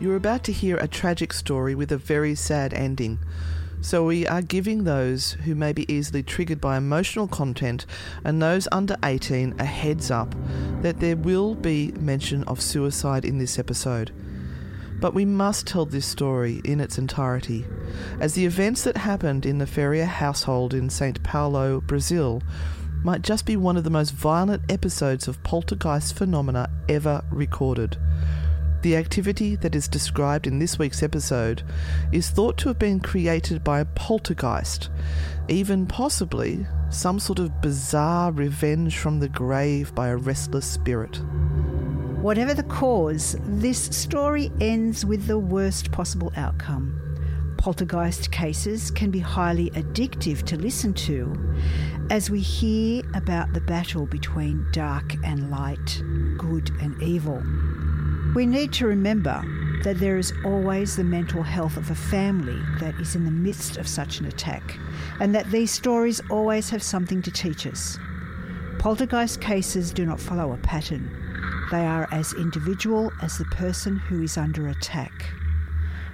You're about to hear a tragic story with a very sad ending. So, we are giving those who may be easily triggered by emotional content and those under 18 a heads up that there will be mention of suicide in this episode. But we must tell this story in its entirety, as the events that happened in the Ferrier household in Sao Paulo, Brazil, might just be one of the most violent episodes of poltergeist phenomena ever recorded. The activity that is described in this week's episode is thought to have been created by a poltergeist, even possibly some sort of bizarre revenge from the grave by a restless spirit. Whatever the cause, this story ends with the worst possible outcome. Poltergeist cases can be highly addictive to listen to as we hear about the battle between dark and light, good and evil. We need to remember that there is always the mental health of a family that is in the midst of such an attack, and that these stories always have something to teach us. Poltergeist cases do not follow a pattern, they are as individual as the person who is under attack.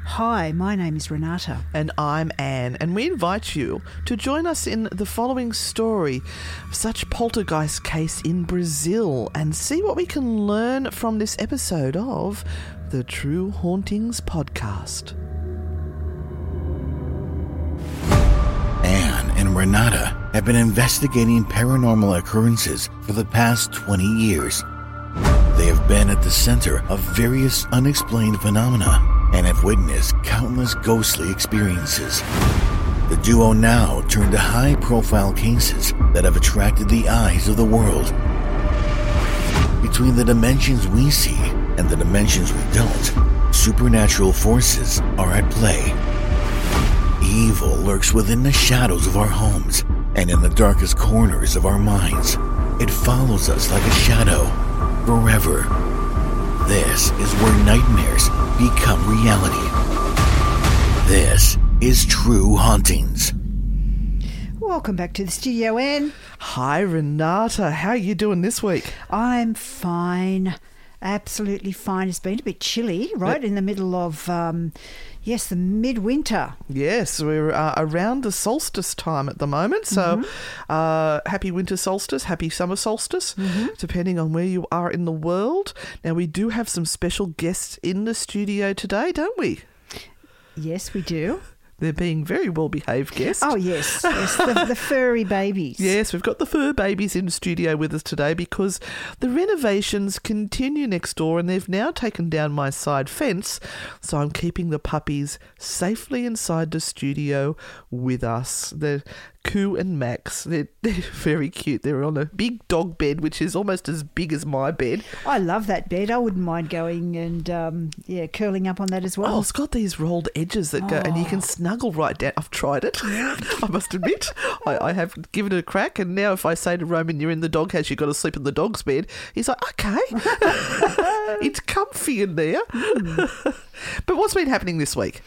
Hi, my name is Renata. And I'm Anne, and we invite you to join us in the following story of such poltergeist case in Brazil and see what we can learn from this episode of the True Hauntings podcast. Anne and Renata have been investigating paranormal occurrences for the past 20 years. They have been at the center of various unexplained phenomena and have witnessed countless ghostly experiences. The duo now turn to high profile cases that have attracted the eyes of the world. Between the dimensions we see and the dimensions we don't, supernatural forces are at play. Evil lurks within the shadows of our homes and in the darkest corners of our minds. It follows us like a shadow forever. This is where nightmares become reality. This is True Hauntings. Welcome back to the studio, Anne. Hi, Renata. How are you doing this week? I'm fine. Absolutely fine. It's been a bit chilly, right? In the middle of, um, yes, the midwinter. Yes, we're uh, around the solstice time at the moment. So, uh, happy winter solstice, happy summer solstice, depending on where you are in the world. Now, we do have some special guests in the studio today, don't we? Yes, we do. They're being very well behaved guests. Oh, yes. yes the, the furry babies. Yes, we've got the fur babies in studio with us today because the renovations continue next door and they've now taken down my side fence. So I'm keeping the puppies safely inside the studio with us. They're Coo and Max. They're, they're very cute. They're on a big dog bed, which is almost as big as my bed. I love that bed. I wouldn't mind going and, um, yeah, curling up on that as well. Oh, it's got these rolled edges that go, and you can snuggle right down. I've tried it. I must admit, I, I have given it a crack. And now, if I say to Roman, "You're in the doghouse, you've got to sleep in the dog's bed," he's like, "Okay, it's comfy in there." but what's been happening this week?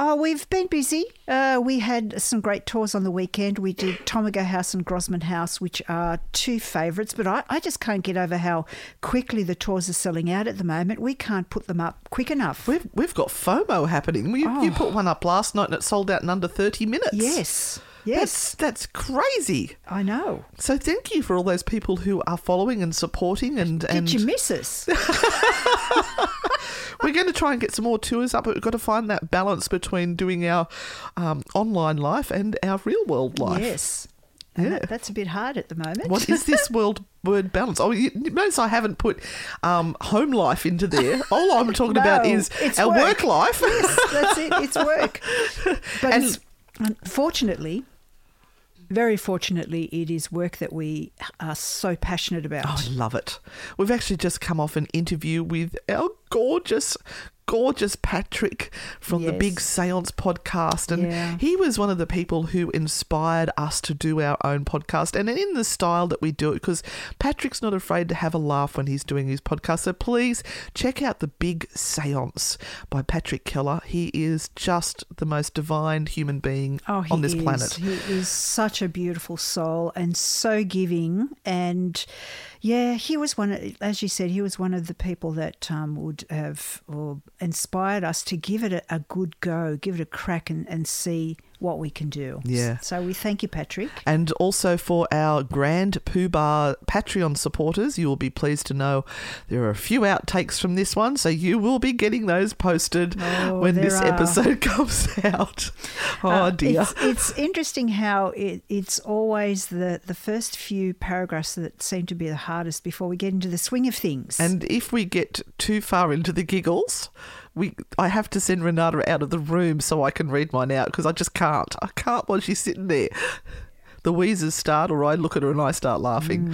Oh, we've been busy. Uh, we had some great tours on the weekend. We did Tomago House and Grossmann House, which are two favourites, but I, I just can't get over how quickly the tours are selling out at the moment. We can't put them up quick enough. We've we've got FOMO happening. You, you Oh. put one up last night and it sold out in under thirty minutes. yes, yes, that's crazy. I know. So thank you for all those people who are following and supporting and Did and you miss us? we're going to try and get some more tours up, but we've got to find that balance between doing our um, online life and our real world life. yes. And Yeah. that- that's a bit hard at the moment. What is this world word balance? Oh, you notice I haven't put um, home life into there. All I'm talking about is our work, work. life. yes, that's it. It's work. But unfortunately, very fortunately, it is work that we are so passionate about. Oh, I love it. We've actually just come off an interview with our gorgeous, gorgeous Patrick from the Big Seance podcast. And Yeah. he was one of the people who inspired us to do our own podcast and in the style that we do it because Patrick's not afraid to have a laugh when he's doing his podcast. So please check out The Big Seance by Patrick Keller. He is just the most divine human being Oh, on this is. planet. He is such a beautiful soul and so giving. And yeah, he was one, of, as you said, he was one of the people that um, would have or inspired us to give it a, good go, give it a crack and, and see what we can do. Yeah. So we thank you, Patrick. And also for our Grand Pooh-Bah Patreon supporters, you will be pleased to know there are a few outtakes from this one, so you will be getting those posted Oh, when this are. episode comes out. Oh Uh, dear. It's, it's interesting how it, it's always the, the first few paragraphs that seem to be the hardest before we get into the swing of things. And if we get too far into the giggles, we I have to send Renata out of the room so I can read mine out because I just can't. I can't while she's sitting there. The wheezes start, or I look at her and I start laughing.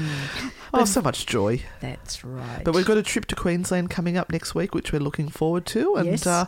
oh, so much joy. that's right. But we've got a trip to Queensland coming up next week, which we're looking forward to. And Yes. uh,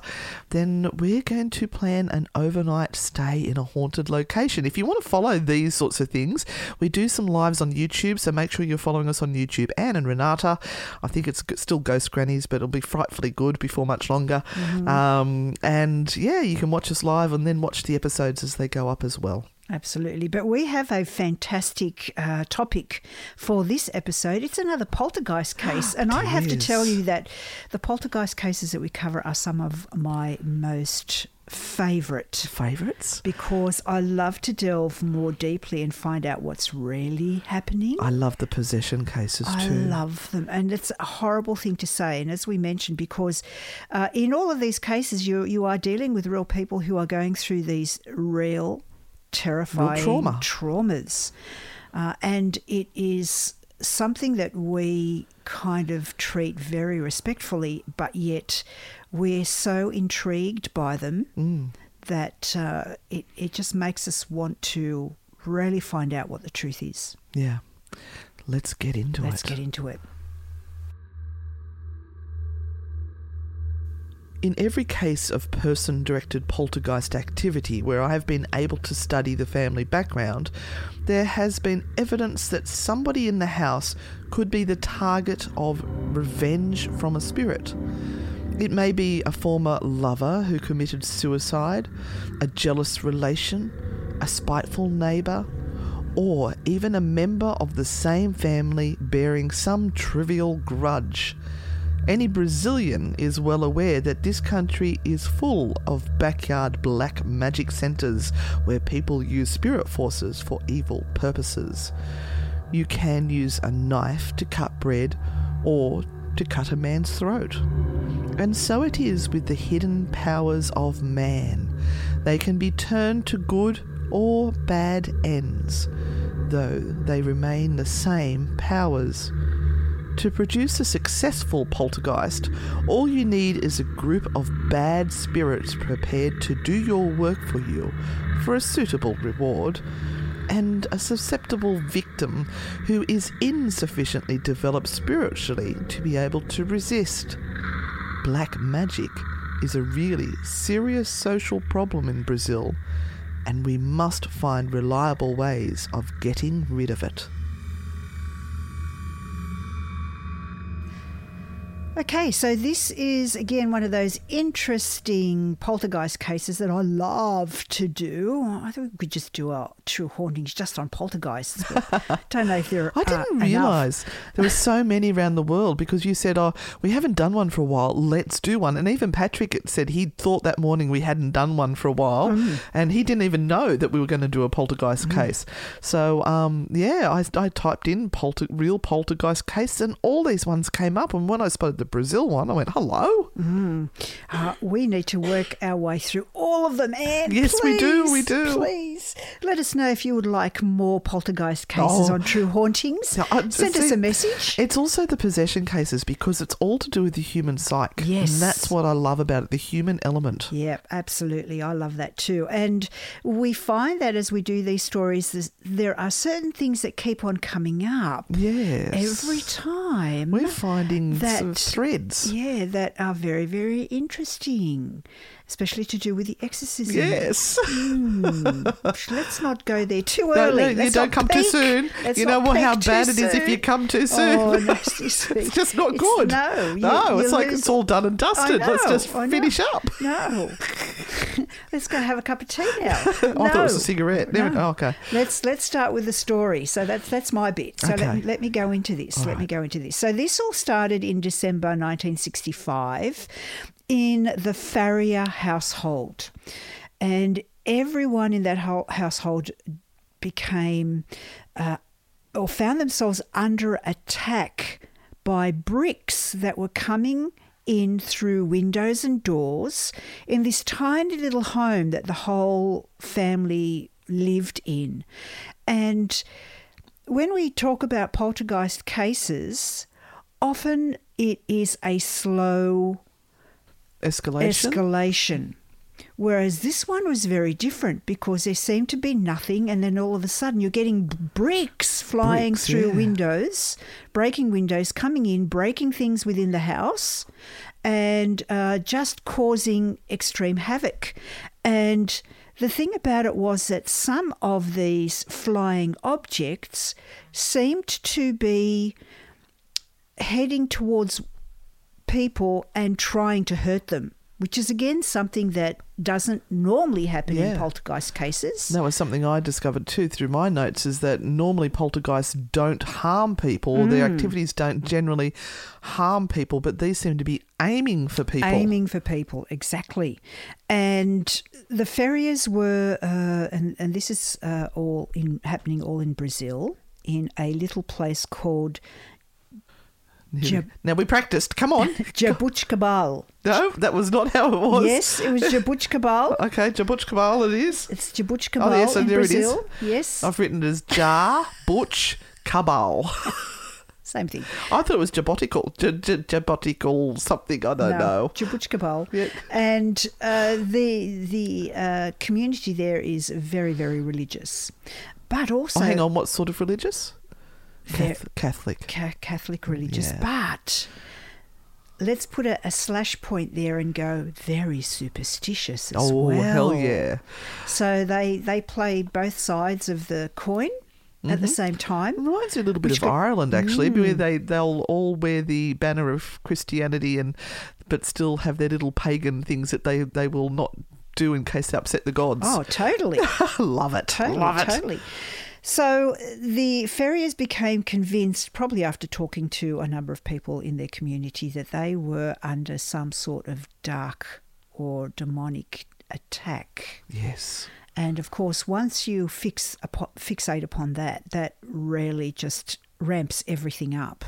then we're going to plan an overnight stay in a haunted location. If you want to follow these sorts of things, we do some lives on YouTube. So make sure you're following us on YouTube. Anne and Renata. I think it's still Ghost Grannies, but it'll be frightfully good before much longer. Um, and yeah, you can watch us live and then watch the episodes as they go up as well. Absolutely. But we have a fantastic uh, topic for this episode. It's another poltergeist case. And I have to tell you that the poltergeist cases that we cover are some of my most favourite Favourites? because I love to delve more deeply and find out what's really happening. I love the possession cases I too. love them, and it's a horrible thing to say. And as we mentioned, because uh, in all of these cases, you you are dealing with real people who are going through these real, terrifying trauma. traumas, uh, and it is something that we kind of treat very respectfully, but yet we're so intrigued by them Mm. that uh, it it just makes us want to really find out what the truth is. Yeah. Let's get into it. Let's get into it. In every case of person directed poltergeist activity where I have been able to study the family background, there has been evidence that somebody in the house could be the target of revenge from a spirit. It may be a former lover who committed suicide, a jealous relation, a spiteful neighbour, or even a member of the same family bearing some trivial grudge. Any Brazilian is well aware that this country is full of backyard black magic centres where people use spirit forces for evil purposes. You can use a knife to cut bread or to cut a man's throat. And so it is with the hidden powers of man. They can be turned to good or bad ends, though they remain the same powers. To produce a successful poltergeist, all you need is a group of bad spirits prepared to do your work for you for a suitable reward, and a susceptible victim who is insufficiently developed spiritually to be able to resist. Black magic is a really serious social problem in Brazil, and we must find reliable ways of getting rid of it. Okay, so this is again one of those interesting poltergeist cases that I love to do. I think we could just do our true hauntings just on poltergeists. But don't know if there I didn't enough. realise there were so many around the world because you said, "Oh, we haven't done one for a while. Let's do one." And even Patrick said he thought that morning we hadn't done one for a while, Mm. and he didn't even know that we were going to do a poltergeist case. So, um, yeah, I, I typed in polter, real poltergeist case, and all these ones came up. And when I spotted the Brazil one, I went, "Hello." Uh, we need to work our way through all of them, Anne. Yes, we do, we please, do. Please let us know if you would like more poltergeist cases Oh. on True Hauntings. Now, I- Send us a message. It's also the possession cases because it's all to do with the human psyche. Yes. And that's what I love about it the human element. Yeah, absolutely. I love that too. And we find that as we do these stories, there are certain things that keep on coming up Yes. every time. We're finding that threads. Yeah, that are very, very interesting, especially to do with the exorcism. Yes. Mm. Let's not go there too early. no, you don't come too soon. Let's you know what, how peak bad it is if you come too oh, soon. Oh, no, it's just not It's- good. no, you- no, it's like lose- it's all done and dusted. I Let's just finish up. No. let's go have a cup of tea now. I thought it was a cigarette. No. oh, okay. Let's let's start with the story. So that's that's my bit. So Okay. let, let me go into this. let me go into this. So this all started in December 1965 in the Ferrier household, and everyone in that whole household became uh, or found themselves under attack by bricks that were coming in through windows and doors in this tiny little home that the whole family lived in. And when we talk about poltergeist cases, often it is a slow Escalation. escalation. Whereas this one was very different because there seemed to be nothing, and then all of a sudden you're getting bricks flying Bricks, through yeah. windows, breaking windows, coming in, breaking things within the house, and uh, just causing extreme havoc. And the thing about it was that some of these flying objects seemed to be heading towards people and trying to hurt them, which is again something that doesn't normally happen in poltergeist cases. That was something I discovered too through my notes is that normally poltergeists don't harm people. Their Mm. activities don't generally harm people, but these seem to be aiming for people. Aiming for people, exactly. And the Ferriers were, uh, and, and this is uh, all in happening all in Brazil, in a little place called Jab- Now we practiced. Come on. Jabuticabal. no, that was not how it was. Yes, it was Jabuticabal. Okay, Jabuch Cabal it is. It's Jabuticabal Oh, yes, so in there it is. Yes, I've written it as Jar Butch Cabal. same thing. I thought it was Jabotical. J- J- Jabotical something. I don't know. Jabuticabal. Yeah. And uh, the the uh, community there is very very religious, but also oh, hang on. What sort of religious? They're- Catholic. ca- Catholic religious. Yeah. But let's put a, a slash point there and go very superstitious as Oh, well. hell yeah. So they they play both sides of the coin at the same time. Reminds me a little bit of got- Ireland, actually, where Mm. they they'll all wear the banner of Christianity and but still have their little pagan things that they they will not do in case they upset the gods. Oh, totally. love it, Totally, love it. totally. So the Ferriers became convinced, probably after talking to a number of people in their community, that they were under some sort of dark or demonic attack. Yes. And of course, once you fix fixate upon that, that really just ramps everything up.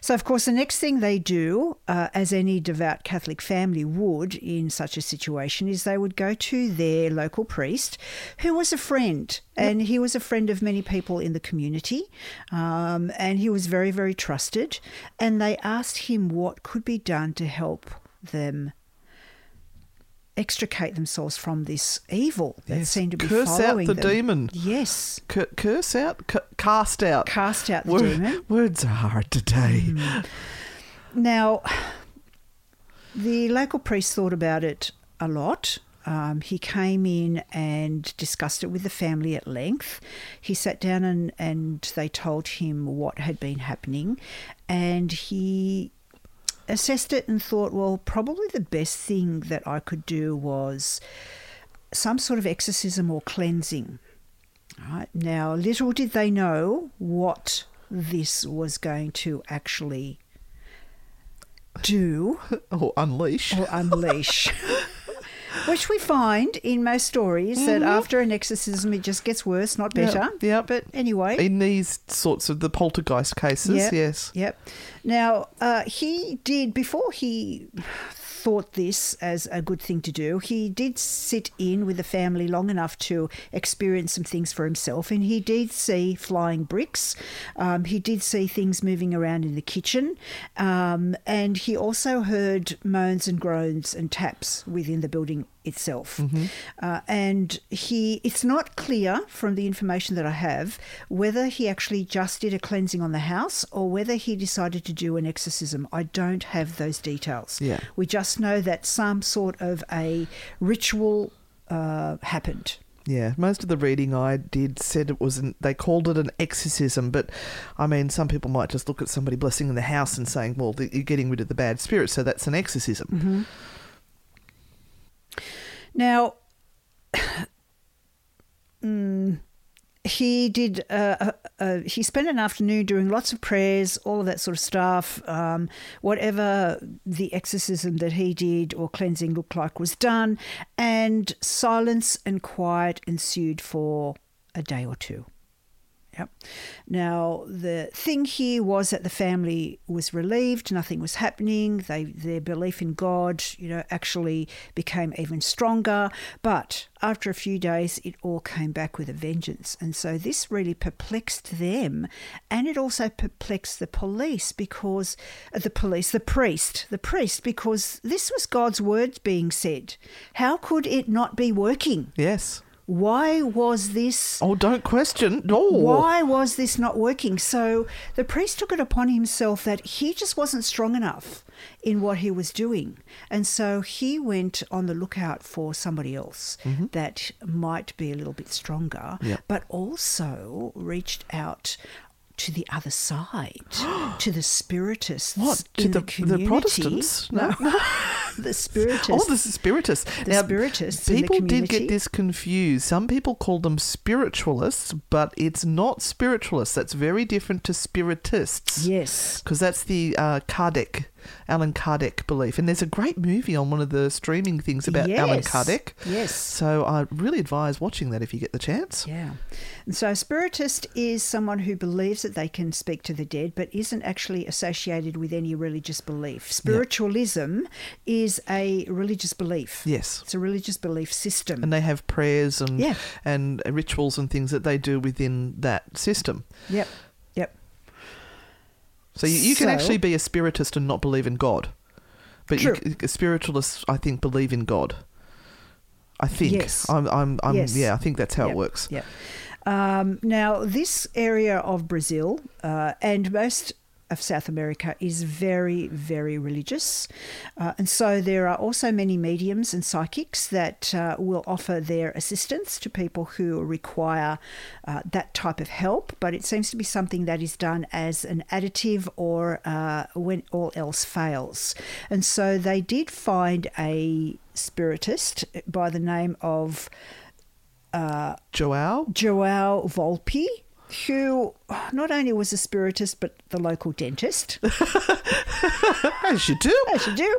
So, of course, the next thing they do, uh, as any devout Catholic family would in such a situation, is they would go to their local priest, who was a friend, and he was a friend of many people in the community, um, and he was very, very trusted. And they asked him what could be done to help them extricate themselves from this evil that Yes, seemed to be curse out the them. demon. Yes, C- curse out, C- cast out, cast out the Wor- demon. Words are hard today. Now, the local priest thought about it a lot. Um, he came in and discussed it with the family at length. He sat down and, and they told him what had been happening, and he assessed it and thought, well, probably the best thing that I could do was some sort of exorcism or cleansing. Right. Now, little did they know what this was going to actually do Or unleash. or unleash. Which we find in most stories that after an exorcism it just gets worse, not Yep, better. yep. But anyway. In these sorts of the poltergeist cases, Yep, yes. Yep. Now, uh, he did, before he thought this as a good thing to do, he did sit in with the family long enough to experience some things for himself. And he did see flying bricks. Um, he did see things moving around in the kitchen. Um, and he also heard moans and groans and taps within the building itself. Uh, and he, it's not clear from the information that I have whether he actually just did a cleansing on the house or whether he decided to do an exorcism. I don't have those details. Yeah. We just know that some sort of a ritual uh, happened. Yeah, most of the reading I did said it was an, they called it an exorcism, but I mean, some people might just look at somebody blessing in the house and saying, well, th- you're getting rid of the bad spirits, so that's an exorcism. Mm-hmm. Now, mm, he did. Uh, uh, uh, he spent an afternoon doing lots of prayers, all of that sort of stuff. Um, whatever the exorcism that he did or cleansing looked like was done, and silence and quiet ensued for a day or two. Yep. Now the thing here was that the family was relieved, nothing was happening. They their belief in God, you know, actually became even stronger. But after a few days, it all came back with a vengeance, and so this really perplexed them, and it also perplexed the police because uh, the police, the priest, the priest, because this was God's word being said. How could it not be working? Yes. Why was this? Oh, don't question. No. Why was this not working? So the priest took it upon himself that he just wasn't strong enough in what he was doing. And so he went on the lookout for somebody else mm-hmm. that might be a little bit stronger, Yep. but also reached out. To the other side, to the spiritists What? To the- the, the. Protestants? No, the spiritists. Oh, is spiritists. The spiritists in the People did get this confused. Some people call them spiritualists, but it's not spiritualists. That's very different to spiritists. Yes. Because that's the uh, Kardec, Allan Kardec belief. And there's a great movie on one of the streaming things about Allan Yes. Kardec. Yes. So I really advise watching that if you get the chance. Yeah. And so, a spiritist is someone who believes that they can speak to the dead, but isn't actually associated with any religious belief. Spiritualism is a religious belief. Yes. It's a religious belief system. And they have prayers and Yeah. and rituals and things that they do within that system. yep. So you, you can So- actually be a spiritist and not believe in God. But you, spiritualists, I think, believe in God. I think. Yes. I'm, I'm, I'm, Yes. Yeah, I think that's how Yep, it works. Yep. Um, now, this area of Brazil uh, and most of South America is very, very religious. Uh, and so there are also many mediums and psychics that uh, will offer their assistance to people who require uh, that type of help. But it seems to be something that is done as an additive or uh, when all else fails. And so they did find a spiritist by the name of Joao? Joao Volpe, who not only was a spiritist but the local dentist, As you do. as you do,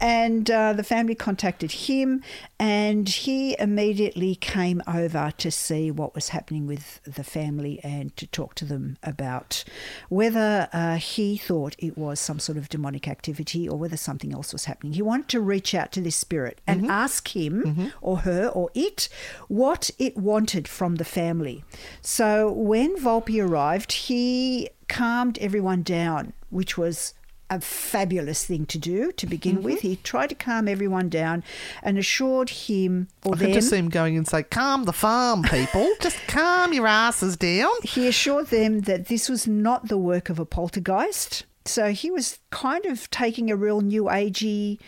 and uh, the family contacted him, and he immediately came over to see what was happening with the family and to talk to them about whether uh, he thought it was some sort of demonic activity or whether something else was happening. He wanted to reach out to this spirit and ask him or her or it what it wanted from the family. So when Volpe arrived, he calmed everyone down, which was a fabulous thing to do to begin with. Mm-hmm. He tried to calm everyone down and assured him or I them. can just see him going and say, calm the farm, people. just calm your asses down. He assured them that this was not the work of a poltergeist. So he was kind of taking a real new agey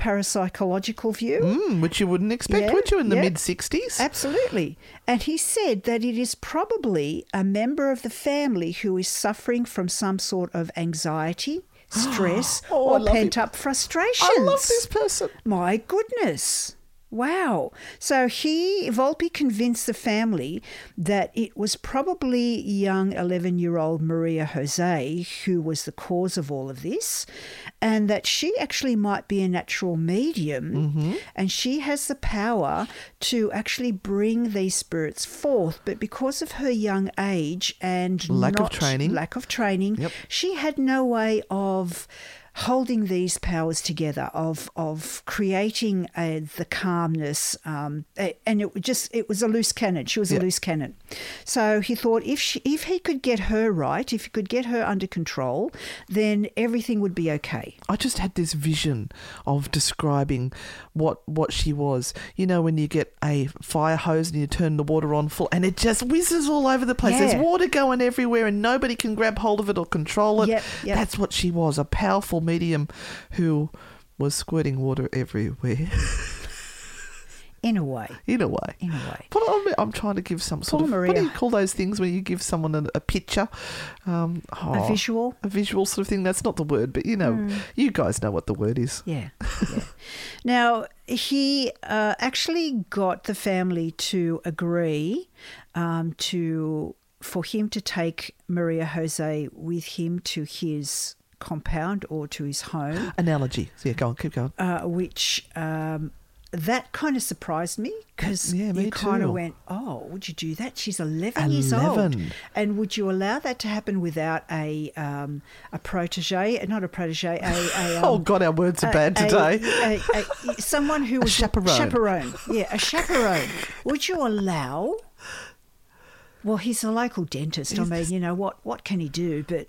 parapsychological view. Mm, which you wouldn't expect, Yeah, would you, in the yeah. mid 60s? Absolutely. And he said that it is probably a member of the family who is suffering from some sort of anxiety, stress, Oh, or pent up frustrations. I love this person. My goodness. Wow. So he, Volpe convinced the family that it was probably young 11 year old Maria Jose who was the cause of all of this, and that she actually might be a natural medium, Mm-hmm. and she has the power to actually bring these spirits forth. But because of her young age and Lack of training. lack of training, Yep. she had no way of holding these powers together of of creating uh, the calmness um, and it was just it was a loose cannon she was a loose cannon so he thought if she, if he could get her right if he could get her under control then everything would be okay I just had this vision of describing what what she was. You know, when you get a fire hose and you turn the water on full, and it just whizzes all over the place. Yeah. There's water going everywhere, and nobody can grab hold of it or control it. Yep, yep. That's what she was—a powerful medium who was squirting water everywhere. in a way in a way. in a way But I'm, I'm trying to give some sort Poor of what do you call those things where you give someone a, a picture, um, a oh, visual a visual sort of thing. That's not the word, but you know, Hmm. you guys know what the word is. Yeah. yeah. now, he uh, actually got the family to agree um, to for him to take Maria Jose with him to his compound or to his home, Analogy. So yeah, go on, keep going. uh, which um, that kind of surprised me because Yeah, me you kind of went, "Oh, would you do that? She's eleven, years old, and would you allow that to happen without a um, a protege? Not a protege, a, a um, oh God, our words are a- bad today. a- a- someone who was chaperone. Chaperone, yeah, a chaperone. Would you allow? Well, he's a local dentist. I mean, you know what? What can he do? But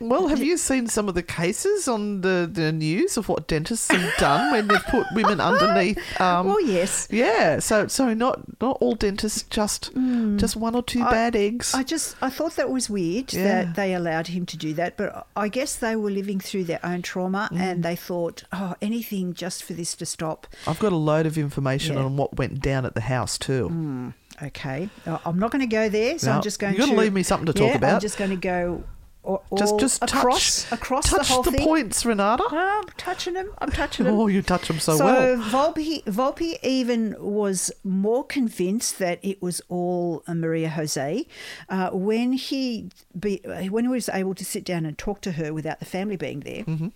well, have you seen some of the cases on the, the news of what dentists have done when they've put women underneath? Um, well, yes. Yeah, so so not not all dentists, just just one or two I- bad eggs. I just I thought that was weird Yeah. that they allowed him to do that, but I guess they were living through their own trauma Mm. and they thought, oh, anything just for this to stop. I've got a load of information Yeah. on what went down at the house too. Okay, Uh, I'm not going to go there, so No, I'm just going you gotta to leave me something to talk about. Yeah, I'm just going to go all, Just just across touch across touch the whole thing. points, Renata. Oh, I'm touching them. I'm touching them. Oh, you touch them so, so well. Volpe, Volpe even was more convinced that it was all Maria Jose uh, when he be, when he was able to sit down and talk to her without the family being there. Mm-hmm.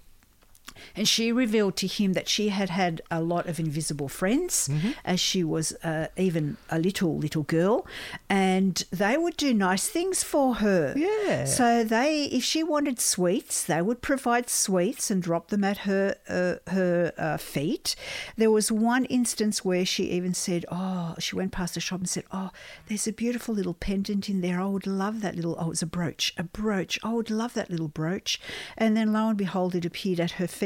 And she revealed to him that she had had a lot of invisible friends Mm-hmm. as she was uh, even a little, little girl. And they would do nice things for her. Yeah. So they, if she wanted sweets, they would provide sweets and drop them at her, uh, her uh, feet. There was one instance where she even said, Oh, she went past the shop and said, Oh, there's a beautiful little pendant in there. I would love that little, oh, it's a brooch, a brooch. I would love that little brooch. And then lo and behold, it appeared at her feet.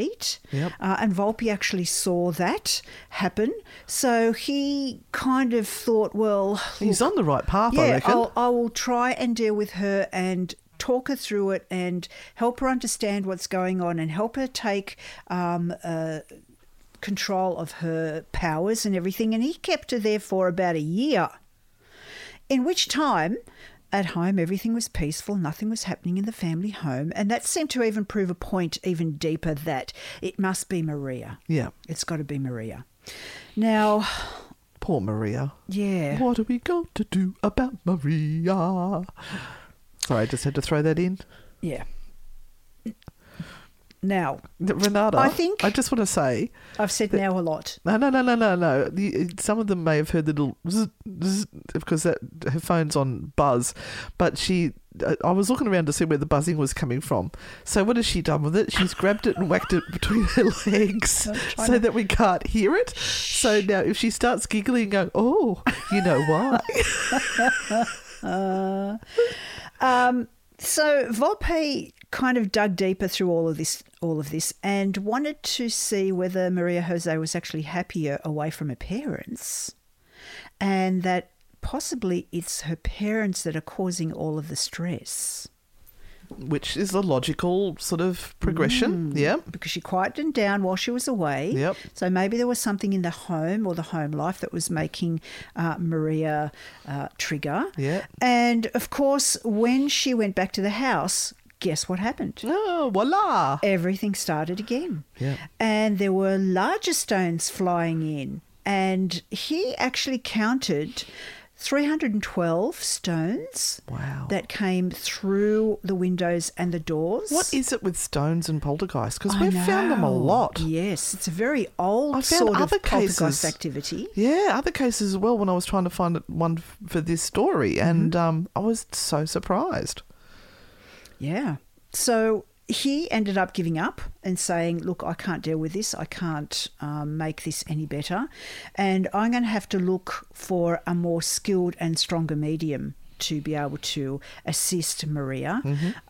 Yep. Uh, and Volpe actually saw that happen. So he kind of thought, well, He's on the right path, I yeah, reckon. I'll, I will try and deal with her and talk her through it and help her understand what's going on and help her take um, uh, control of her powers and everything. And he kept her there for about a year, in which time. At home, everything was peaceful, nothing was happening in the family home, and that seemed to even prove a point even deeper that it must be Maria. yeah, It's got to be Maria. Now, poor Maria. yeah. What are we going to do about Maria? Sorry, I just had to throw that in. Yeah. Now, Renata, I think- I just want to say, I've said now a lot. no, no, no, no, no, no. Some of them may have heard the little zzz, zzz, because that her phone's on buzz, but she. I was looking around to see where the buzzing was coming from. So what has she done with it? She's grabbed it and whacked it between her legs so to- that we can't hear it. So now if she starts giggling and going, oh, you know why. Um, so Volpe kind of dug deeper through all of this, all of this, and wanted to see whether Maria Jose was actually happier away from her parents, and that possibly it's her parents that are causing all of the stress. Which is a logical sort of progression. Yeah. because she quieted down while she was away. Yep. So maybe there was something in the home or the home life that was making uh, Maria uh, trigger. Yeah. And of course, when she went back to the house, guess what happened? Oh, voila! Everything started again. Yeah. And there were larger stones flying in. And he actually counted 312 stones Wow. that came through the windows and the doors. What is it with stones and poltergeists? Because we've found them a lot. Yes, it's a very old I found sort other of poltergeist activity. Yeah, other cases as well when I was trying to find one for this story, Mm-hmm. and um, I was so surprised. Yeah. So he ended up giving up and saying, Look, I can't deal with this. I can't um, make this any better. And I'm going to have to look for a more skilled and stronger medium to be able to assist Maria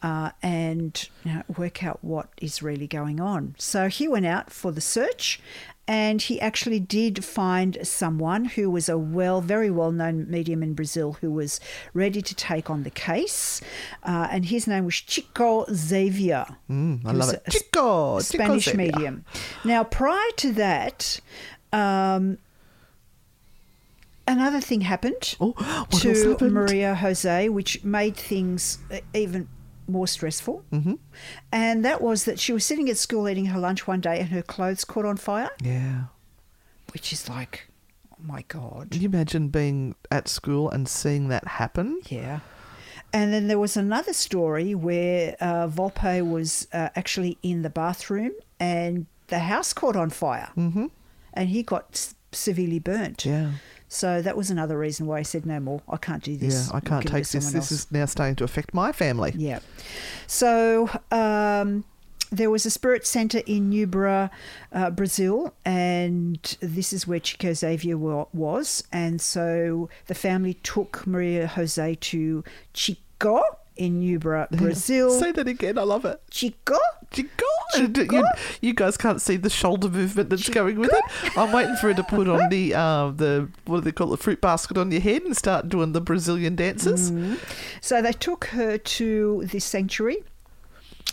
uh, and you know, work out what is really going on. So he went out for the search and he actually did find someone who was a well, very well known medium in Brazil who was ready to take on the case. Uh, and his name was Chico Xavier. Mm, I love it. Chico, a Chico Spanish medium. Now, prior to that, um, another thing happened Oh, to happened? Maria Jose, which made things even more stressful. Mm-hmm. And that was that she was sitting at school eating her lunch one day and her clothes caught on fire, Yeah. which is like, oh my God. Can you imagine being at school and seeing that happen? Yeah. And then there was another story where uh, Volpe was uh, actually in the bathroom and the house caught on fire. Mm-hmm. And he got s- severely burnt. Yeah. So that was another reason why he said, no more. I can't do this. Yeah, I can't take this. This else." is now starting to affect my family. Yeah. So um, there was a spirit center in Uberaba, uh, Brazil, and this is where Chico Xavier wa- was. And so the family took Maria Jose to Chico in Uberaba, Brazil. Say that again. I love it. Chico? Chico. Chico? You, you guys can't see the shoulder movement that's going with it. I'm waiting for her to put on the uh, the what do they call it, the fruit basket on your head and start doing the Brazilian dances. So they took her to this sanctuary.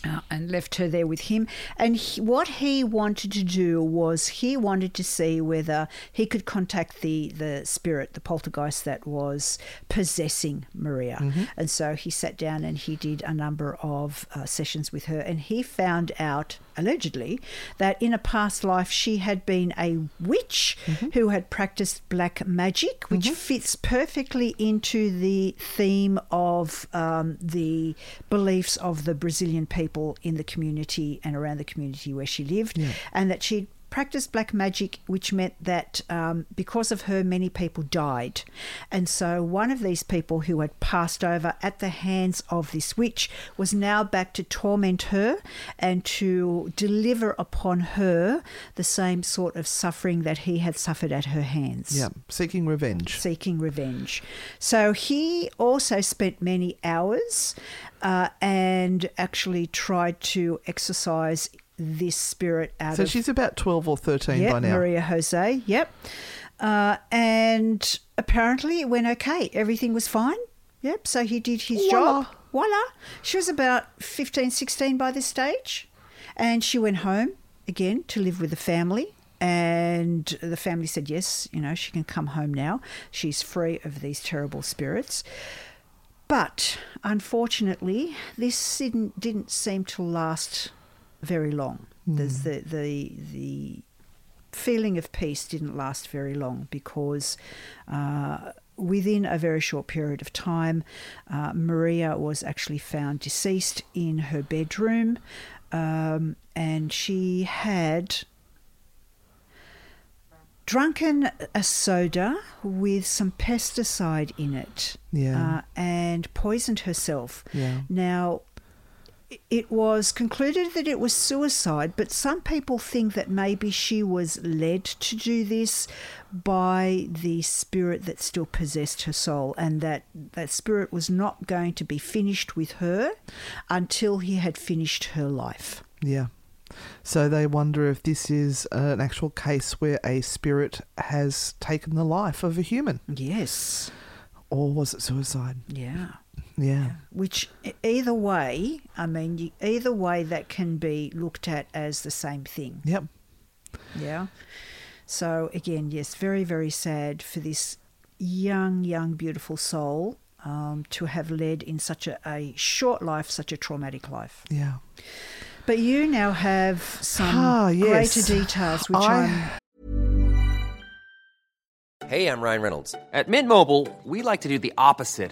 Uh, and left her there with him. And he, what he wanted to do was he wanted to see whether he could contact the, the spirit, the poltergeist that was possessing Maria. And so he sat down and he did a number of uh, sessions with her. And he found out, allegedly, that in a past life she had been a witch who had practiced black magic, which fits perfectly into the theme of um, the beliefs of the Brazilian people in the community and around the community where she lived, and that she'd practiced black magic, which meant that um, because of her, many people died. And so one of these people who had passed over at the hands of this witch was now back to torment her and to deliver upon her the same sort of suffering that he had suffered at her hands Yeah, seeking revenge. seeking revenge. So he also spent many hours uh, and actually tried to exercise this spirit out So of she's about twelve or thirteen yep, by now. Maria Jose. Yep. Uh, and apparently it went okay. Everything was fine. Yep. So he did his Voila. job. Voila. She was about 15, 16 by this stage. And she went home again to live with the family. And the family said, yes, you know, she can come home now. She's free of these terrible spirits. But unfortunately, this didn't, didn't seem to last very long. There's the, the, the feeling of peace didn't last very long because uh, within a very short period of time, uh, Maria was actually found deceased in her bedroom, um, and she had drunken a soda with some pesticide in it Yeah. uh, and poisoned herself. Yeah. Now, it was concluded that it was suicide, but some people think that maybe she was led to do this by the spirit that still possessed her soul, and that that spirit was not going to be finished with her until he had finished her life. Yeah. So they wonder if this is an actual case where a spirit has taken the life of a human, Yes. or was it suicide? Yeah. Yeah. Which either way, I mean, you, either way, that can be looked at as the same thing. Yep. Yeah. So again, yes, very very sad for this young, young, beautiful soul um, to have led in such a, a short life, such a traumatic life. Yeah. But you now have some Ah, yes. greater details, which I- I'm Hey, I'm Ryan Reynolds. At Mint Mobile, we like to do the opposite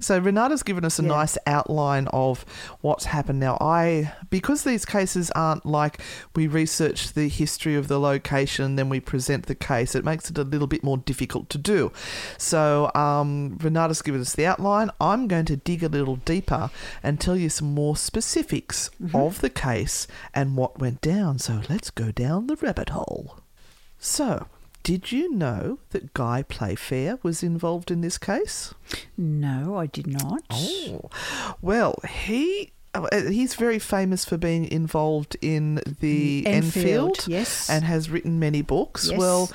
So Renata's given us a Yeah. nice outline of what's happened. Now, I because these cases aren't like we research the history of the location, then we present the case. It makes it a little bit more difficult to do. So um, Renata's given us the outline. I'm going to dig a little deeper and tell you some more specifics of the case and what went down. So let's go down the rabbit hole. So. Did you know that Guy Playfair was involved in this case? no, I did not. Oh, well, he. uh, He's very famous for being involved in the Mm, Enfield, Enfield, yes. and has written many books. Yes. Well,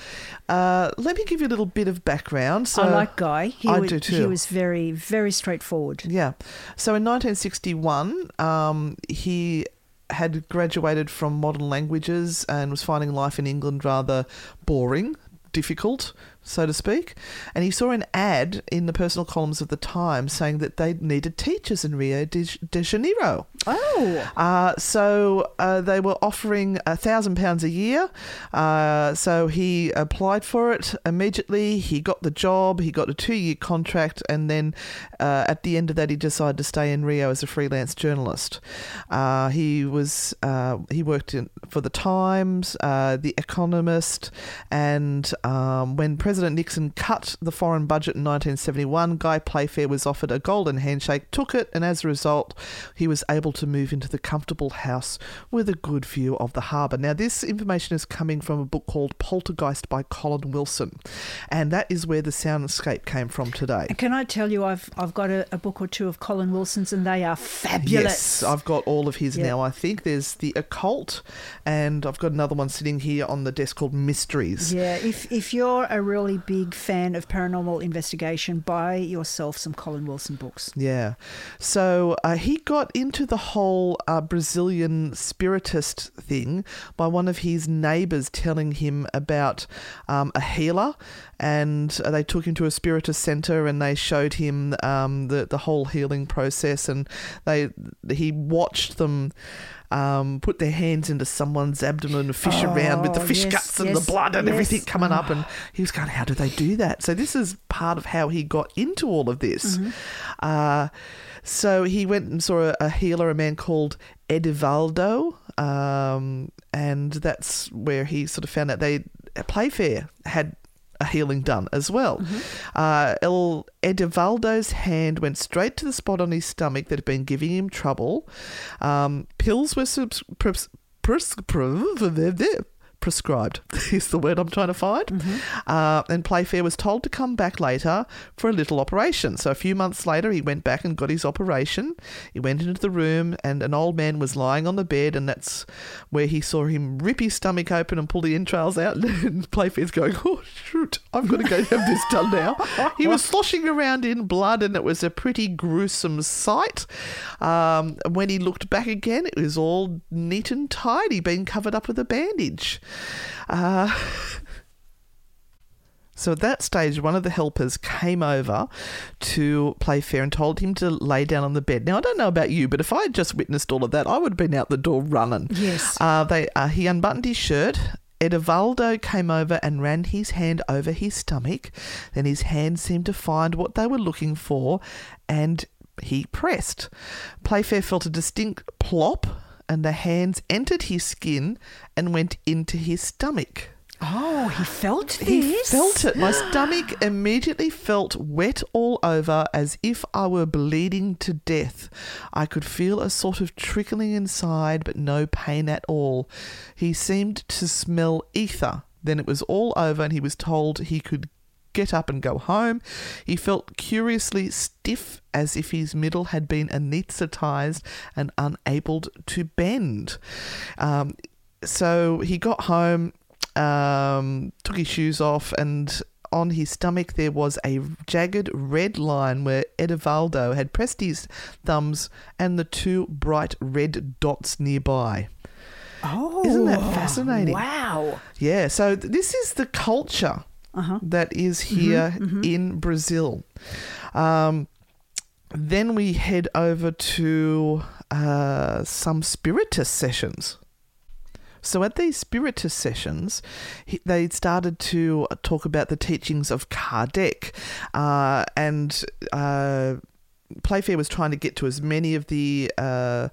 uh, let me give you a little bit of background. So I like Guy. He I was, do He was very, very straightforward. Yeah. So in 1961, um, he had graduated from modern languages and was finding life in England rather boring, difficult, so to speak. And he saw an ad in the personal columns of the Times saying that they needed teachers in Rio de, de Janeiro. Oh, Uh, so uh, they were offering a thousand pounds a year. Uh, so he applied for it immediately. He got the job. He got a two-year contract, and then uh, at the end of that, he decided to stay in Rio as a freelance journalist. Uh, he was uh, he worked in, for the Times, uh, the Economist, and um, when President Nixon cut the foreign budget in 1971, Guy Playfair was offered a golden handshake, took it, and as a result, he was able to move into the comfortable house with a good view of the harbour. Now, this information is coming from a book called Poltergeist by Colin Wilson, and that is where the soundscape came from today. and can I tell you, I've I've got a, a book or two of Colin Wilson's, and they are fabulous. Yes, I've got all of his Yeah. now. I think there's the occult, and I've got another one sitting here on the desk called Mysteries. Yeah, if if you're a real big fan of paranormal investigation, buy yourself some Colin Wilson books. Yeah. So uh, he got into the whole uh, Brazilian spiritist thing by one of his neighbors telling him about um, a healer. And they took him to a spiritist center and they showed him um, the, the whole healing process. And they he watched them um, put their hands into someone's abdomen and fish around with the Oh, fish yes, guts and yes, the blood and yes. everything coming up. And he was going, How do they do that? So, this is part of how he got into all of this. Mm-hmm. Uh, so, he went and saw a, a healer, a man called Edivaldo. Um, and that's where he sort of found out they, at Playfair had a healing done as well. Uh, El Edivaldo's hand went straight to the spot on his stomach that had been giving him trouble. Um, pills were subs- pres- pres- pre- prescribed, is the word I'm trying to find. Uh, and Playfair was told to come back later for a little operation. So a few months later, he went back and got his operation. He went into the room, and an old man was lying on the bed, and that's where he saw him rip his stomach open and pull the entrails out. And Playfair's going, "Oh shoot, I've got to go have this done now." he was sloshing around in blood, and it was a pretty gruesome sight. Um, when he looked back again, it was all neat and tidy, being covered up with a bandage. Uh, so at that stage, one of the helpers came over to Playfair and told him to lay down on the bed. Now, I don't know about you, but if I had just witnessed all of that, I would have been out the door running. Yes. Uh, they uh, he unbuttoned his shirt. Edivaldo came over and ran his hand over his stomach. Then his hand seemed to find what they were looking for, and he pressed. Playfair felt a distinct plop, and the hands entered his skin and went into his stomach. Oh, he felt this. He felt it. My stomach immediately felt wet all over as if I were bleeding to death. I could feel a sort of trickling inside, but no pain at all. He seemed to smell ether. Then it was all over, and he was told he could get up and go home. He felt curiously stiff, as if his middle had been anaesthetized and unable to bend. Um, so he got home, um, took his shoes off, and on his stomach there was a jagged red line where Edivaldo had pressed his thumbs and the two bright red dots nearby. Oh, Isn't that fascinating? Wow. Yeah, so this is the culture Uh-huh. that is here in Brazil. Um, then we head over to uh, some spiritist sessions. So at these spiritist sessions, he, they started to talk about the teachings of Kardec, uh, and uh, Playfair was trying to get to as many of the uh,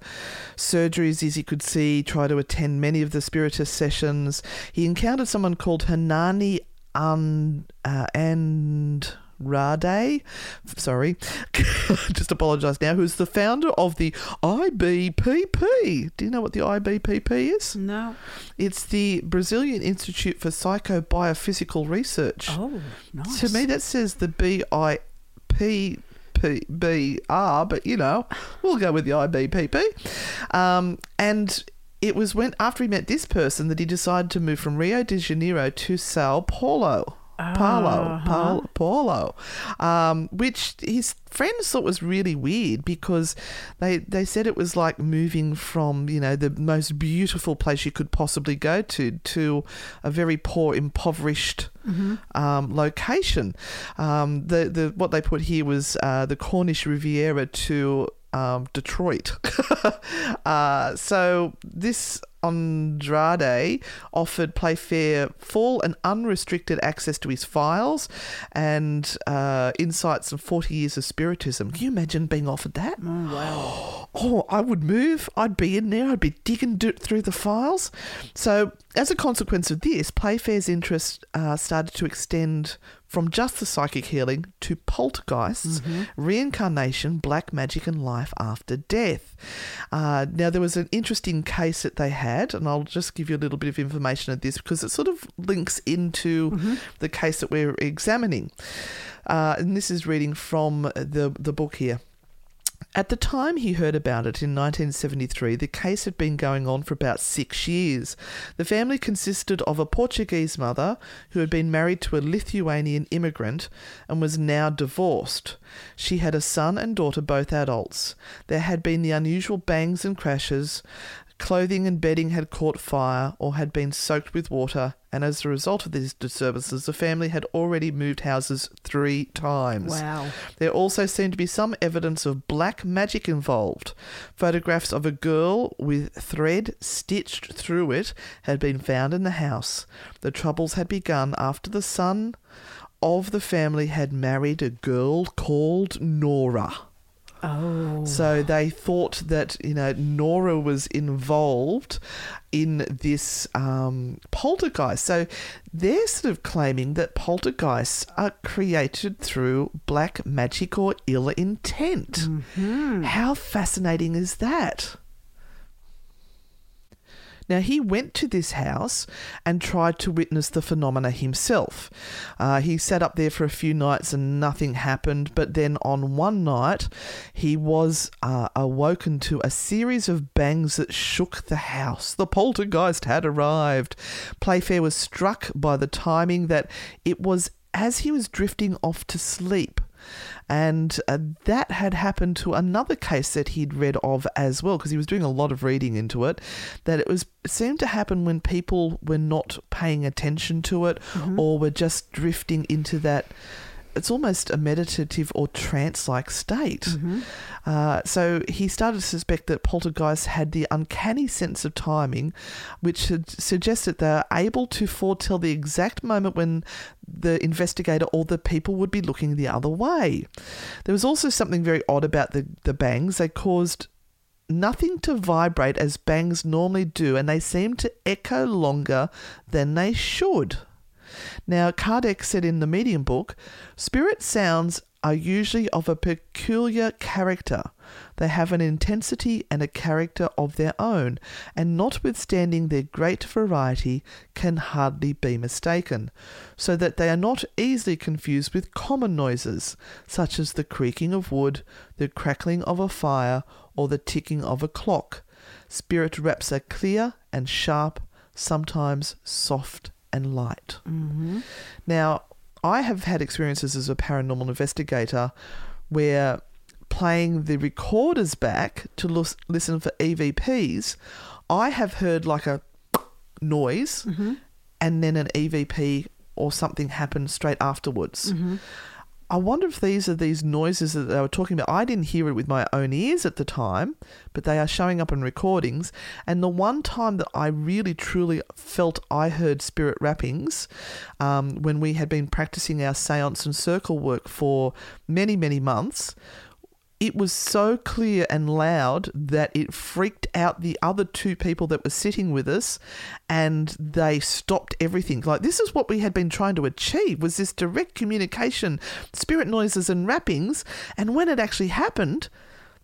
surgeries as he could see, try to attend many of the spiritist sessions. He encountered someone called Hernani An- uh, and Rade, sorry, just apologise now, who's the founder of the IBPP. Do you know what the IBPP is? No. It's the Brazilian Institute for Psychobiophysical Research. Oh, nice. To me, that says the B I P P B R, but you know, we'll go with the IBPP. Um, and it was when after he met this person that he decided to move from Rio de Janeiro to Sao Paulo. Paulo, Paulo, Paulo, um, which his friends thought was really weird because they they said it was like moving from you know the most beautiful place you could possibly go to to a very poor, impoverished um, location. Um, the the what they put here was uh, the Cornish Riviera to um, Detroit. uh, so this Andrade offered Playfair full and unrestricted access to his files and uh, insights of 40 years of spiritism. Can you imagine being offered that? Oh, wow. Oh, I would move. I'd be in there. I'd be digging through the files. So, as a consequence of this, Playfair's interest uh, started to extend from just the psychic healing to poltergeists, reincarnation, black magic, and life after death. Uh, now, there was an interesting case that they had, and I'll just give you a little bit of information of this because it sort of links into the case that we're examining. Uh, and this is reading from the, the book here. At the time he heard about it in 1973, the case had been going on for about six years. The family consisted of a Portuguese mother who had been married to a Lithuanian immigrant and was now divorced. She had a son and daughter, both adults. There had been the unusual bangs and crashes. Clothing and bedding had caught fire or had been soaked with water, and as a result of these disturbances, the family had already moved houses three times. Wow. There also seemed to be some evidence of black magic involved. Photographs of a girl with thread stitched through it had been found in the house. The troubles had begun after the son of the family had married a girl called Nora. Oh. So they thought that you know Nora was involved in this um, poltergeist. So they're sort of claiming that poltergeists are created through black magic or ill intent. How fascinating is that? Now, he went to this house and tried to witness the phenomena himself. Uh, he sat up there for a few nights and nothing happened, but then on one night, he was uh, awoken to a series of bangs that shook the house. The poltergeist had arrived. Playfair was struck by the timing that it was as he was drifting off to sleep. And uh, that had happened to another case that he'd read of as well, because he was doing a lot of reading into it. That it was it seemed to happen when people were not paying attention to it, or were just drifting into that. It's almost a meditative or trance-like state. Uh, so he started to suspect that poltergeists had the uncanny sense of timing, which had suggested they are able to foretell the exact moment when the investigator or the people would be looking the other way. There was also something very odd about the, the bangs. They caused nothing to vibrate as bangs normally do, and they seemed to echo longer than they should. Now, Kardec said in the medium book, spirit sounds are usually of a peculiar character. They have an intensity and a character of their own, and notwithstanding their great variety, can hardly be mistaken, so that they are not easily confused with common noises, such as the creaking of wood, the crackling of a fire, or the ticking of a clock. Spirit raps are clear and sharp, sometimes soft and light. Mm-hmm. Now, I have had experiences as a paranormal investigator where playing the recorders back to lis- listen for EVPs, I have heard like a noise mm-hmm. and then an EVP or something happened straight afterwards. Mm-hmm. I wonder if these are these noises that they were talking about. I didn't hear it with my own ears at the time, but they are showing up in recordings. And the one time that I really truly felt I heard spirit rappings, um, when we had been practicing our seance and circle work for many, many months, it was so clear and loud that it freaked out the other two people that were sitting with us and they stopped everything like this is what we had been trying to achieve was this direct communication spirit noises and rappings and when it actually happened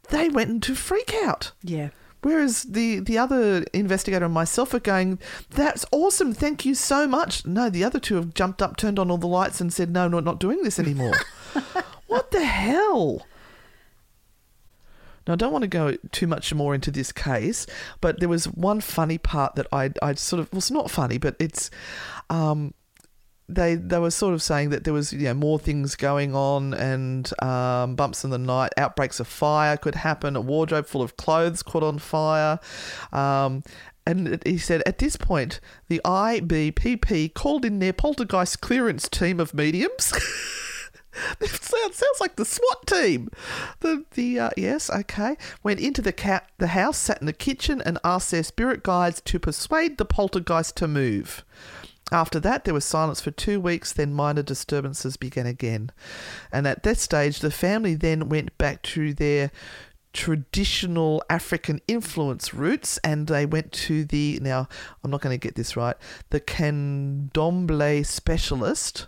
they went into freak out Yeah. Whereas the, the other investigator and myself are going, that's awesome, thank you so much. No, the other two have jumped up, turned on all the lights, and said, no, no, not doing this anymore. what the hell? Now, I don't want to go too much more into this case, but there was one funny part that I I sort of well, it's not funny, but it's um, they they were sort of saying that there was you know more things going on and um, bumps in the night, outbreaks of fire could happen, a wardrobe full of clothes caught on fire. Um, and he said, at this point, the IBPP called in their poltergeist clearance team of mediums. It sounds, sounds like the SWAT team. The the uh, yes, okay. Went into the cat the house, sat in the kitchen, and asked their spirit guides to persuade the poltergeist to move. After that, there was silence for two weeks. Then minor disturbances began again, and at that stage, the family then went back to their traditional African influence roots, and they went to the now I'm not going to get this right the candomblé specialist.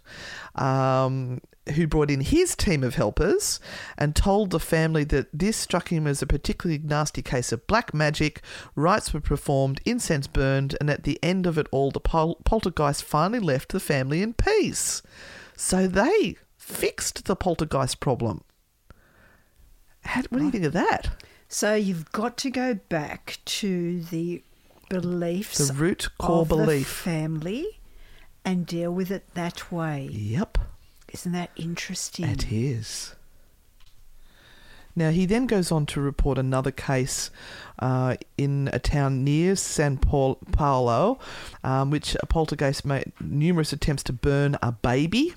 Um, who brought in his team of helpers and told the family that this struck him as a particularly nasty case of black magic. Rites were performed, incense burned, and at the end of it all, the pol- poltergeist finally left the family in peace. So they fixed the poltergeist problem. How, what do you think of that? So you've got to go back to the beliefs, The root core of the belief. family, and deal with it that way. Yep. Isn't that interesting? It is. Now, he then goes on to report another case uh, in a town near San Paul- Paulo, um, which a poltergeist made numerous attempts to burn a baby.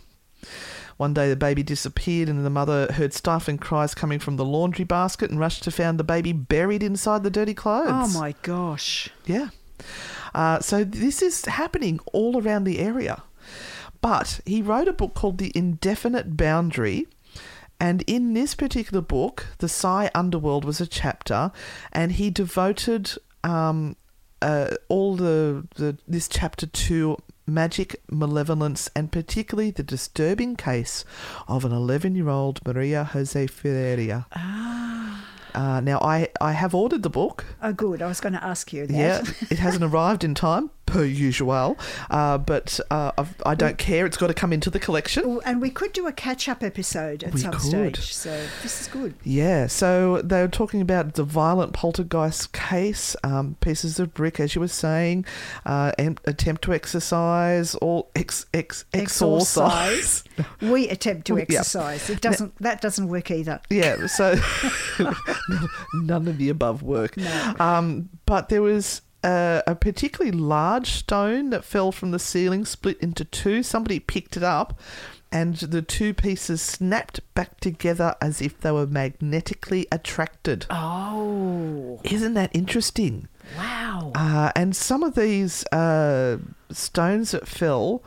One day, the baby disappeared, and the mother heard stifling cries coming from the laundry basket and rushed to find the baby buried inside the dirty clothes. Oh my gosh! Yeah. Uh, so this is happening all around the area. But he wrote a book called The Indefinite Boundary. And in this particular book, The Psi Underworld was a chapter, and he devoted um, uh, all the, the this chapter to magic, malevolence, and particularly the disturbing case of an 11 year old Maria Jose Ferreira. Ah. Uh, now, I, I have ordered the book. Oh, good. I was going to ask you that. Yeah, it hasn't arrived in time, per usual. Uh, but uh, I've, I don't care. It's got to come into the collection. And we could do a catch-up episode at We some could. stage. So this is good. Yeah, so they were talking about the violent poltergeist case, um, pieces of brick, as you were saying, uh, and attempt to exercise or ex, ex, exorcise. we attempt to exercise. It doesn't. That doesn't work either. Yeah, so none of the above work. No. Um, but there was a, a particularly large stone that fell from the ceiling, split into two. Somebody picked it up, and the two pieces snapped back together as if they were magnetically attracted. Oh, Isn't that interesting? wow! Uh, and some of these uh, stones that fell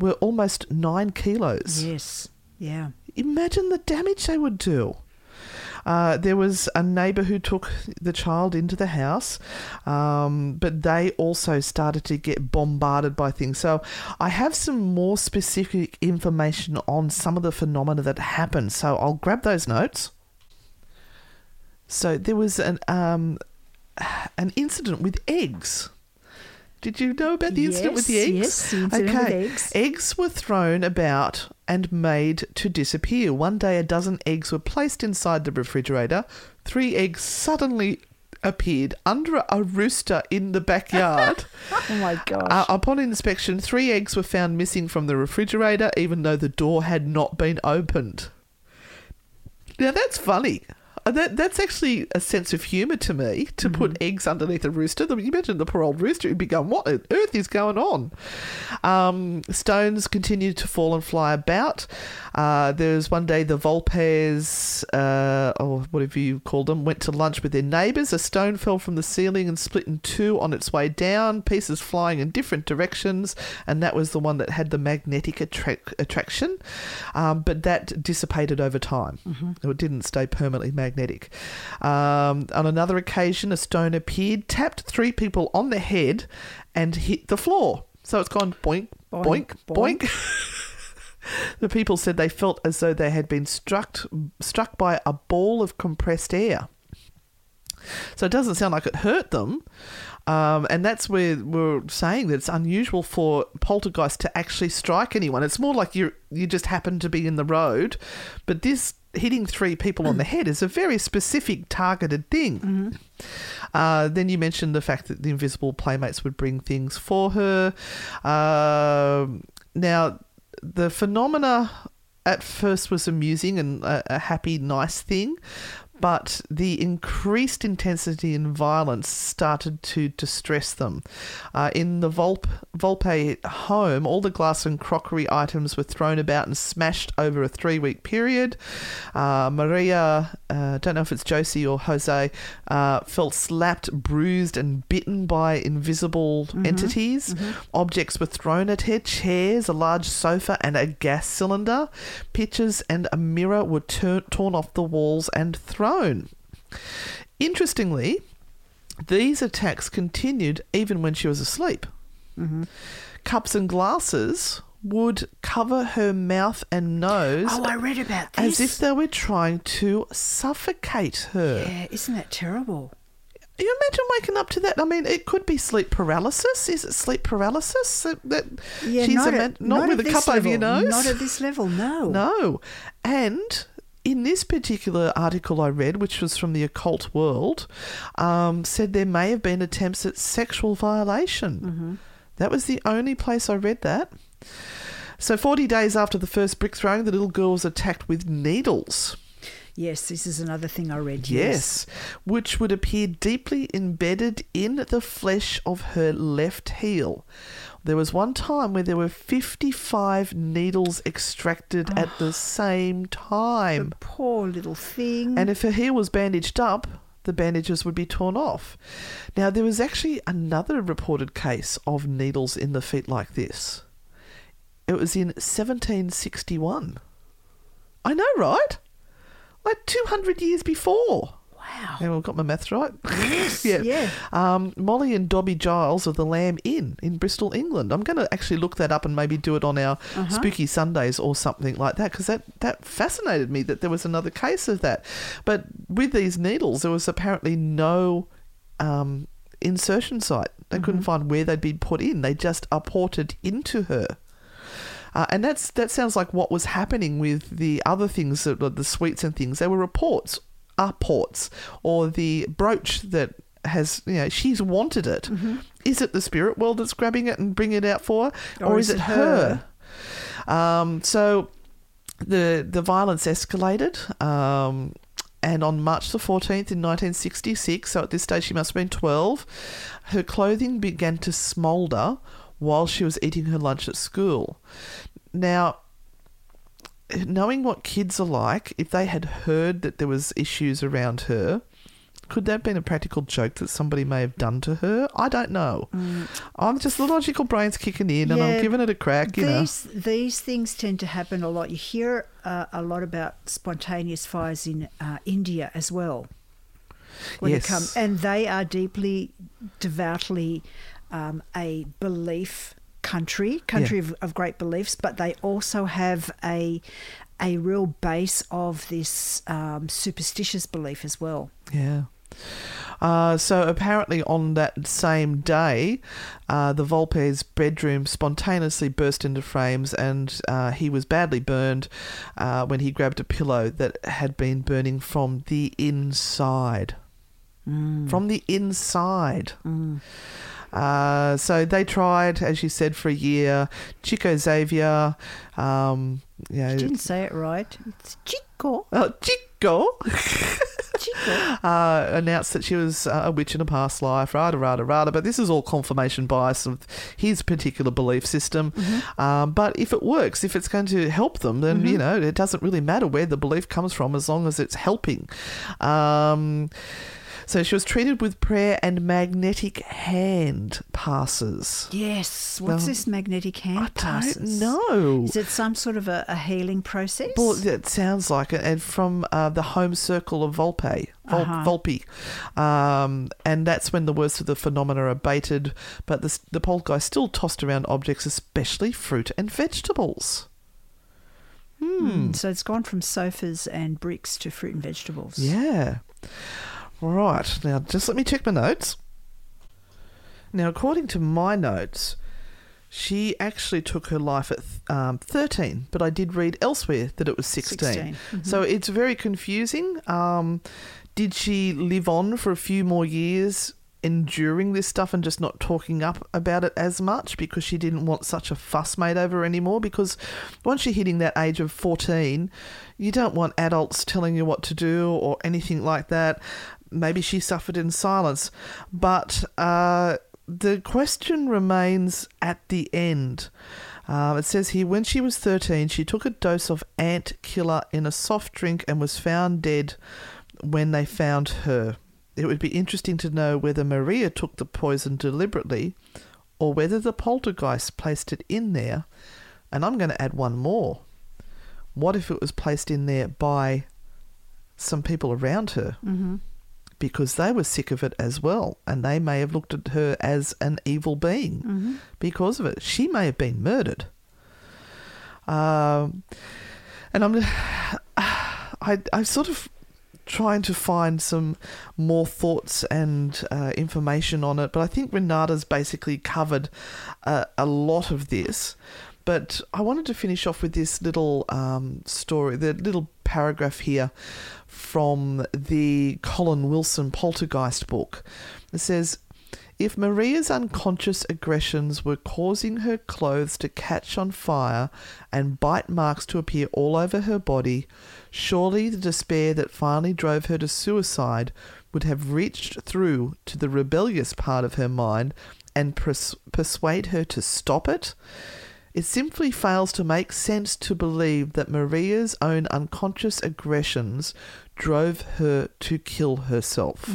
were almost nine kilos. yes. Yeah. Imagine the damage they would do. Uh, there was a neighbour who took the child into the house, um, but they also started to get bombarded by things. So I have some more specific information on some of the phenomena that happened. So I'll grab those notes. So there was an um, an incident with eggs. Did you know about the incident with the eggs? yes, the incident with okay. eggs. Eggs were thrown about and made to disappear. One day, a dozen eggs were placed inside the refrigerator. Three eggs suddenly appeared under a rooster in the backyard. Oh my gosh! Uh, upon inspection, three eggs were found missing from the refrigerator, even though the door had not been opened. Now that's funny. Uh, That that's actually a sense of humour to me to put eggs underneath a rooster. You imagine the poor old rooster would be going, "What on earth is going on?" Um, stones continued to fall and fly about. Uh, there was one day the Volpes, uh, or whatever you call them, went to lunch with their neighbours. A stone fell from the ceiling and split in two on its way down, pieces flying in different directions, and that was the one that had the magnetic attract- attraction. Um, but that dissipated over time. It didn't stay permanently magnetic. Um, on another occasion, a stone appeared, tapped three people on the head, and hit the floor. So it's gone boink, boink, Boink, boink. boink. the people said they felt as though they had been struck struck by a ball of compressed air. So it doesn't sound like it hurt them. Um, and that's where we're saying that it's unusual for poltergeist to actually strike anyone. It's more like you you just happen to be in the road, but this hitting three people on the head is a very specific targeted thing. Uh, then you mentioned the fact that the invisible playmates would bring things for her. Um now, the phenomena at first was amusing and a, a happy, nice thing, but the increased intensity and violence started to distress them. Uh, in the Volpe, Volpe home, all the glass and crockery items were thrown about and smashed over a three week period. Uh, Maria, uh, don't know if it's Josie or Jose, uh, felt slapped, bruised, and bitten by invisible entities. Objects were thrown at her chairs, a large sofa, and a gas cylinder. Pictures and a mirror were tur- torn off the walls and thrown. Interestingly, these attacks continued even when she was asleep. Mm-hmm. Cups and glasses would cover her mouth and nose oh, I read about this. as if they were trying to suffocate her. yeah, isn't that terrible? You imagine waking up to that? I mean, it could be sleep paralysis. Is it sleep paralysis? That, Yeah, she's not, ima- at, not, at with a cup over your nose. Not at this level. No. No, and in this particular article I read, which was from the occult world, um, said there may have been attempts at sexual violation. That was the only place I read that. So, 40 days after the first brick throwing, the little girl was attacked with needles. Yes, this is another thing I read. Yes, which would appear deeply embedded in the flesh of her left heel. There was one time where there were 55 needles extracted at the ah. same time. Poor little thing. And if her heel was bandaged up, the bandages would be torn off. Now, there was actually another reported case of needles in the feet like this. It was in 1761. I know, right? Like 200 years before. Wow. Yeah, well, got my maths right. Yes, yeah. yeah. Um, Molly and Dobby Giles of the Lamb Inn in Bristol, England. I'm going to actually look that up and maybe do it on our Uh-huh. Spooky Sundays or something like that because that, that fascinated me that there was another case of that. But with these needles, there was apparently no um, insertion site. They Mm-hmm. couldn't find where they'd been put in. They just apported into her. Uh, and that's that sounds like what was happening with the other things, that the sweets and things. They were reports, apports, or the brooch that has, you know, she's wanted it. Is it the spirit world that's grabbing it and bringing it out for her, or, is, it her? Um, so the the violence escalated. Um, and on March the 14th in 1966, so at this stage she must have been 12, her clothing began to smoulder while she was eating her lunch at school. Now, knowing what kids are like, if they had heard that there was issues around her, could that have been a practical joke that somebody may have done to her? I don't know. I'm just the logical brain's kicking in, and I'm giving it a crack. You know, these these things tend to happen a lot. You hear uh, a lot about spontaneous fires in uh, India as well. When Yes. it comes, and they are deeply, devoutly um, a belief country, country of, of great beliefs, but they also have a a real base of this um, superstitious belief as well. Yeah. Uh, so apparently on that same day, uh, the Volpe's bedroom spontaneously burst into flames, and uh, he was badly burned uh, when he grabbed a pillow that had been burning from the inside. From the inside. Uh, so they tried, as you said, for a year. Chico Xavier, um, you know, You didn't say it right. It's Chico. oh, Chico. Chico. uh, announced that she was uh, a witch in a past life, rada, rada, rada. But this is all confirmation bias of his particular belief system. Um, but if it works, if it's going to help them, then, you know, it doesn't really matter where the belief comes from as long as it's helping. Um, so she was treated with prayer and magnetic hand passes. Yes. What's Well, this magnetic hand I don't passes? know. Is it some sort of a, a healing process? Well, it sounds like it, and from uh, the home circle of Volpe, Vol- Uh-huh. Volpe, um, and that's when the worst of the phenomena abated. But the, the poltergeist still tossed around objects, especially fruit and vegetables. Hmm. So it's gone from sofas and bricks to fruit and vegetables. Yeah. Right. Now, just let me check my notes. Now, according to my notes, she actually took her life at um, 13, but I did read elsewhere that it was 16. 16, So it's very confusing. Um, did she live on for a few more years enduring this stuff and just not talking up about it as much because she didn't want such a fuss made over anymore? Because once you're hitting that age of 14, you don't want adults telling you what to do or anything like that. Maybe she suffered in silence. But uh, the question remains at the end. Um, it says here when she was 13, she took a dose of ant killer in a soft drink and was found dead when they found her. It would be interesting to know whether Maria took the poison deliberately or whether the poltergeist placed it in there. And I'm going to add one more. What if it was placed in there by some people around her? Mm-hmm. Because they were sick of it as well, and they may have looked at her as an evil being because of it. She may have been murdered. Um, and I'm, I, I'm sort of trying to find some more thoughts and uh, information on it, but I think Renata's basically covered uh, a lot of this. But I wanted to finish off with this little um, story, the little paragraph here from the Colin Wilson Poltergeist book. It says, if Maria's unconscious aggressions were causing her clothes to catch on fire and bite marks to appear all over her body, surely the despair that finally drove her to suicide would have reached through to the rebellious part of her mind and pers- persuade her to stop it. It simply fails to make sense to believe that Maria's own unconscious aggressions drove her to kill herself.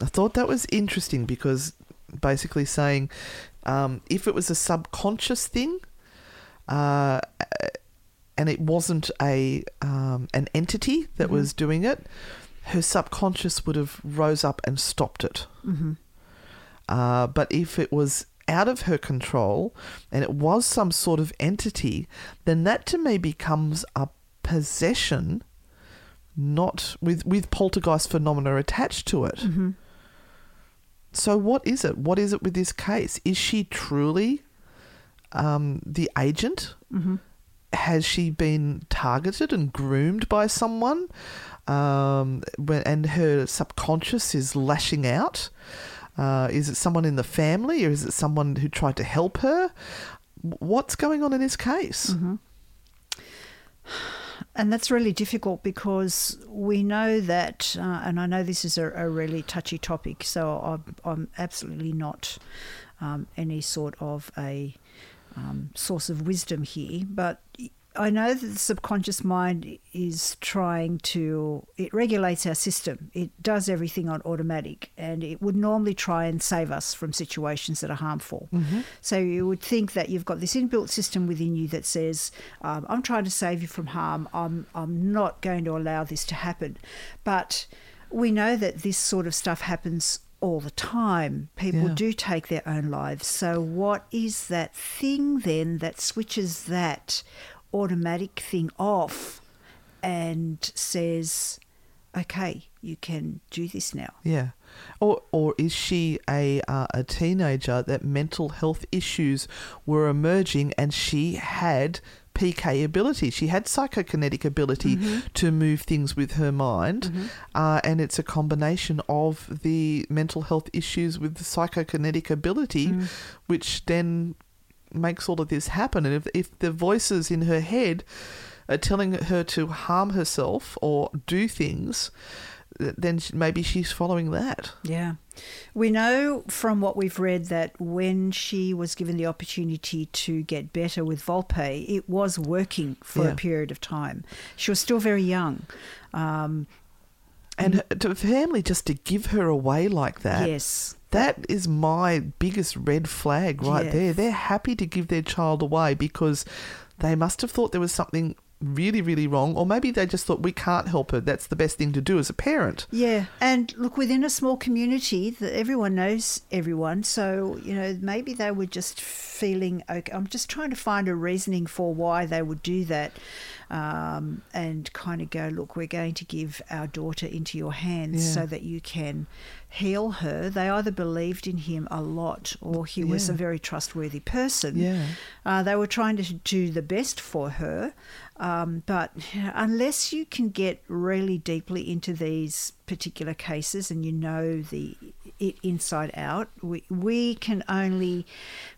I thought that was interesting because basically saying um, if it was a subconscious thing uh, and it wasn't a um, an entity that was doing it, her subconscious would have rose up and stopped it. Mm-hmm. Uh, but if it was out of her control and it was some sort of entity, then that to me becomes a possession, not with with poltergeist phenomena attached to it. Mm-hmm. So what is it? What is it with this case? Is she truly um, the agent? Mm-hmm. Has she been targeted and groomed by someone? Um, and her subconscious is lashing out. Uh, is it someone in the family, or is it someone who tried to help her? What's going on in this case? Mm-hmm. And that's really difficult because we know that, uh, and I know this is a, a really touchy topic, so I'm, I'm absolutely not um, any sort of a um, source of wisdom here, but I know that the subconscious mind is trying to, it regulates our system. It does everything on automatic and it would normally try and save us from situations that are harmful. So you would think that you've got this inbuilt system within you that says, um, I'm trying to save you from harm. I'm, I'm not going to allow this to happen. But we know that this sort of stuff happens all the time. People Yeah. do take their own lives. So, what is that thing then that switches that automatic thing off and says, okay, you can do this now? Yeah. Or or is she a uh, a teenager that mental health issues were emerging and she had PK ability. She had psychokinetic ability to move things with her mind, uh, and it's a combination of the mental health issues with the psychokinetic ability, which then makes all of this happen. And if if the voices in her head are telling her to harm herself or do things, then maybe she's following that. Yeah. We know from what we've read that when she was given the opportunity to get better with Volpe, it was working for Yeah. a period of time. She was still very young. Um, And her, to family just to give her away like that. yes. That is my biggest red flag right Yeah. there. They're happy to give their child away because they must have thought there was something really, really wrong, or maybe they just thought we can't help her. That's the best thing to do as a parent. Yeah, and look, within a small community, that everyone knows everyone. So you know, maybe they were just feeling okay. I'm just trying to find a reasoning for why they would do that, um, and kind of go, look, we're going to give our daughter into your hands Yeah. so that you can heal her. They either believed in him a lot, or he was a very trustworthy person. Yeah. Uh, they were trying to do the best for her, um, but unless you can get really deeply into these particular cases and you know the it inside out, we we can only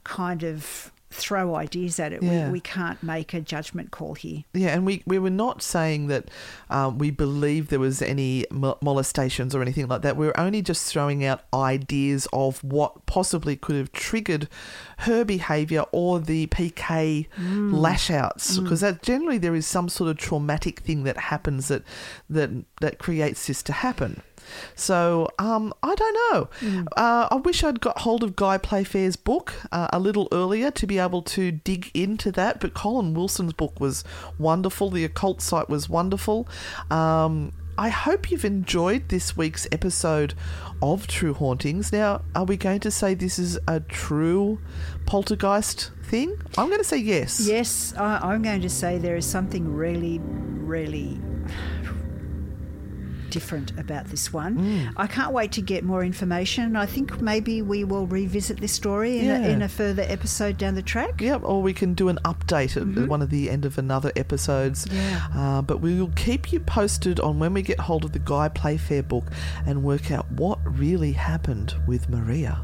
kind of throw ideas at it. Yeah. We, we can't make a judgment call here. Yeah, and we, we were not saying that um, we believe there was any molestations or anything like that. We were only just throwing out ideas of what possibly could have triggered her behaviour or the PK lash outs, because that generally there is some sort of traumatic thing that happens that that that creates this to happen. So um, I don't know. Uh, I wish I'd got hold of Guy Playfair's book uh, a little earlier to be able to dig into that. But Colin Wilson's book was wonderful. The occult site was wonderful. Um, I hope you've enjoyed this week's episode of True Hauntings. Now, are we going to say this is a true poltergeist thing? I'm going to say yes. Yes, I, I'm going to say there is something really, really different about this one. Mm. I can't wait to get more information. I think maybe we will revisit this story in, Yeah. a, in a further episode down the track. Yep, or we can do an update at one of the end of another episodes. Yeah. Uh, but we will keep you posted on when we get hold of the Guy Playfair book and work out what really happened with Maria.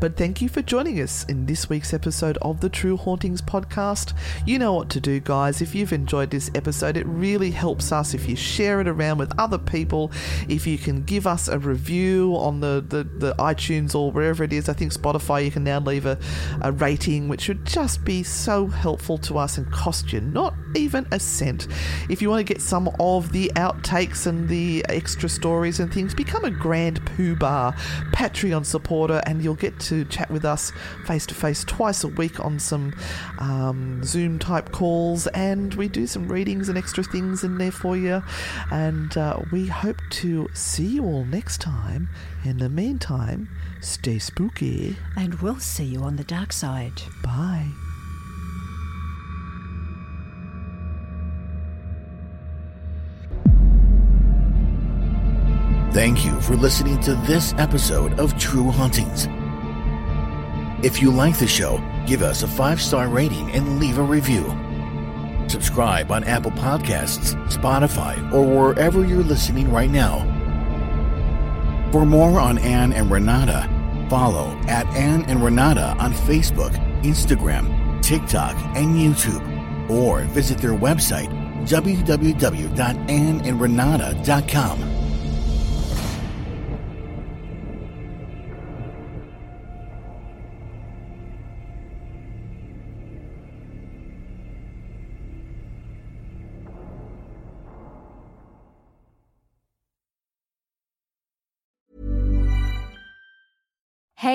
But thank you for joining us in this week's episode of the True Hauntings podcast. You know what to do, guys. If you've enjoyed this episode, it really helps us if you share it around with other people. If you can give us a review on the, the, the iTunes or wherever it is, I think Spotify, you can now leave a, a rating, which would just be so helpful to us and cost you not even a cent. If you want to get some of the outtakes and the extra stories and things, become a Grand Pooh-Bah Patreon supporter and you'll get to chat with us face to face twice a week on some um, Zoom type calls, and we do some readings and extra things in there for you. And uh, we hope to see you all next time. In the meantime, stay spooky. And we'll see you on the dark side. Bye. Thank you for listening to this episode of True Hauntings. If you like the show, give us a five star rating and leave a review. Subscribe on Apple Podcasts, Spotify, or wherever you're listening right now. For more on Anne and Renata, follow at Anne and Renata on Facebook, Instagram, TikTok, and YouTube, or visit their website www.anneandrenata.com.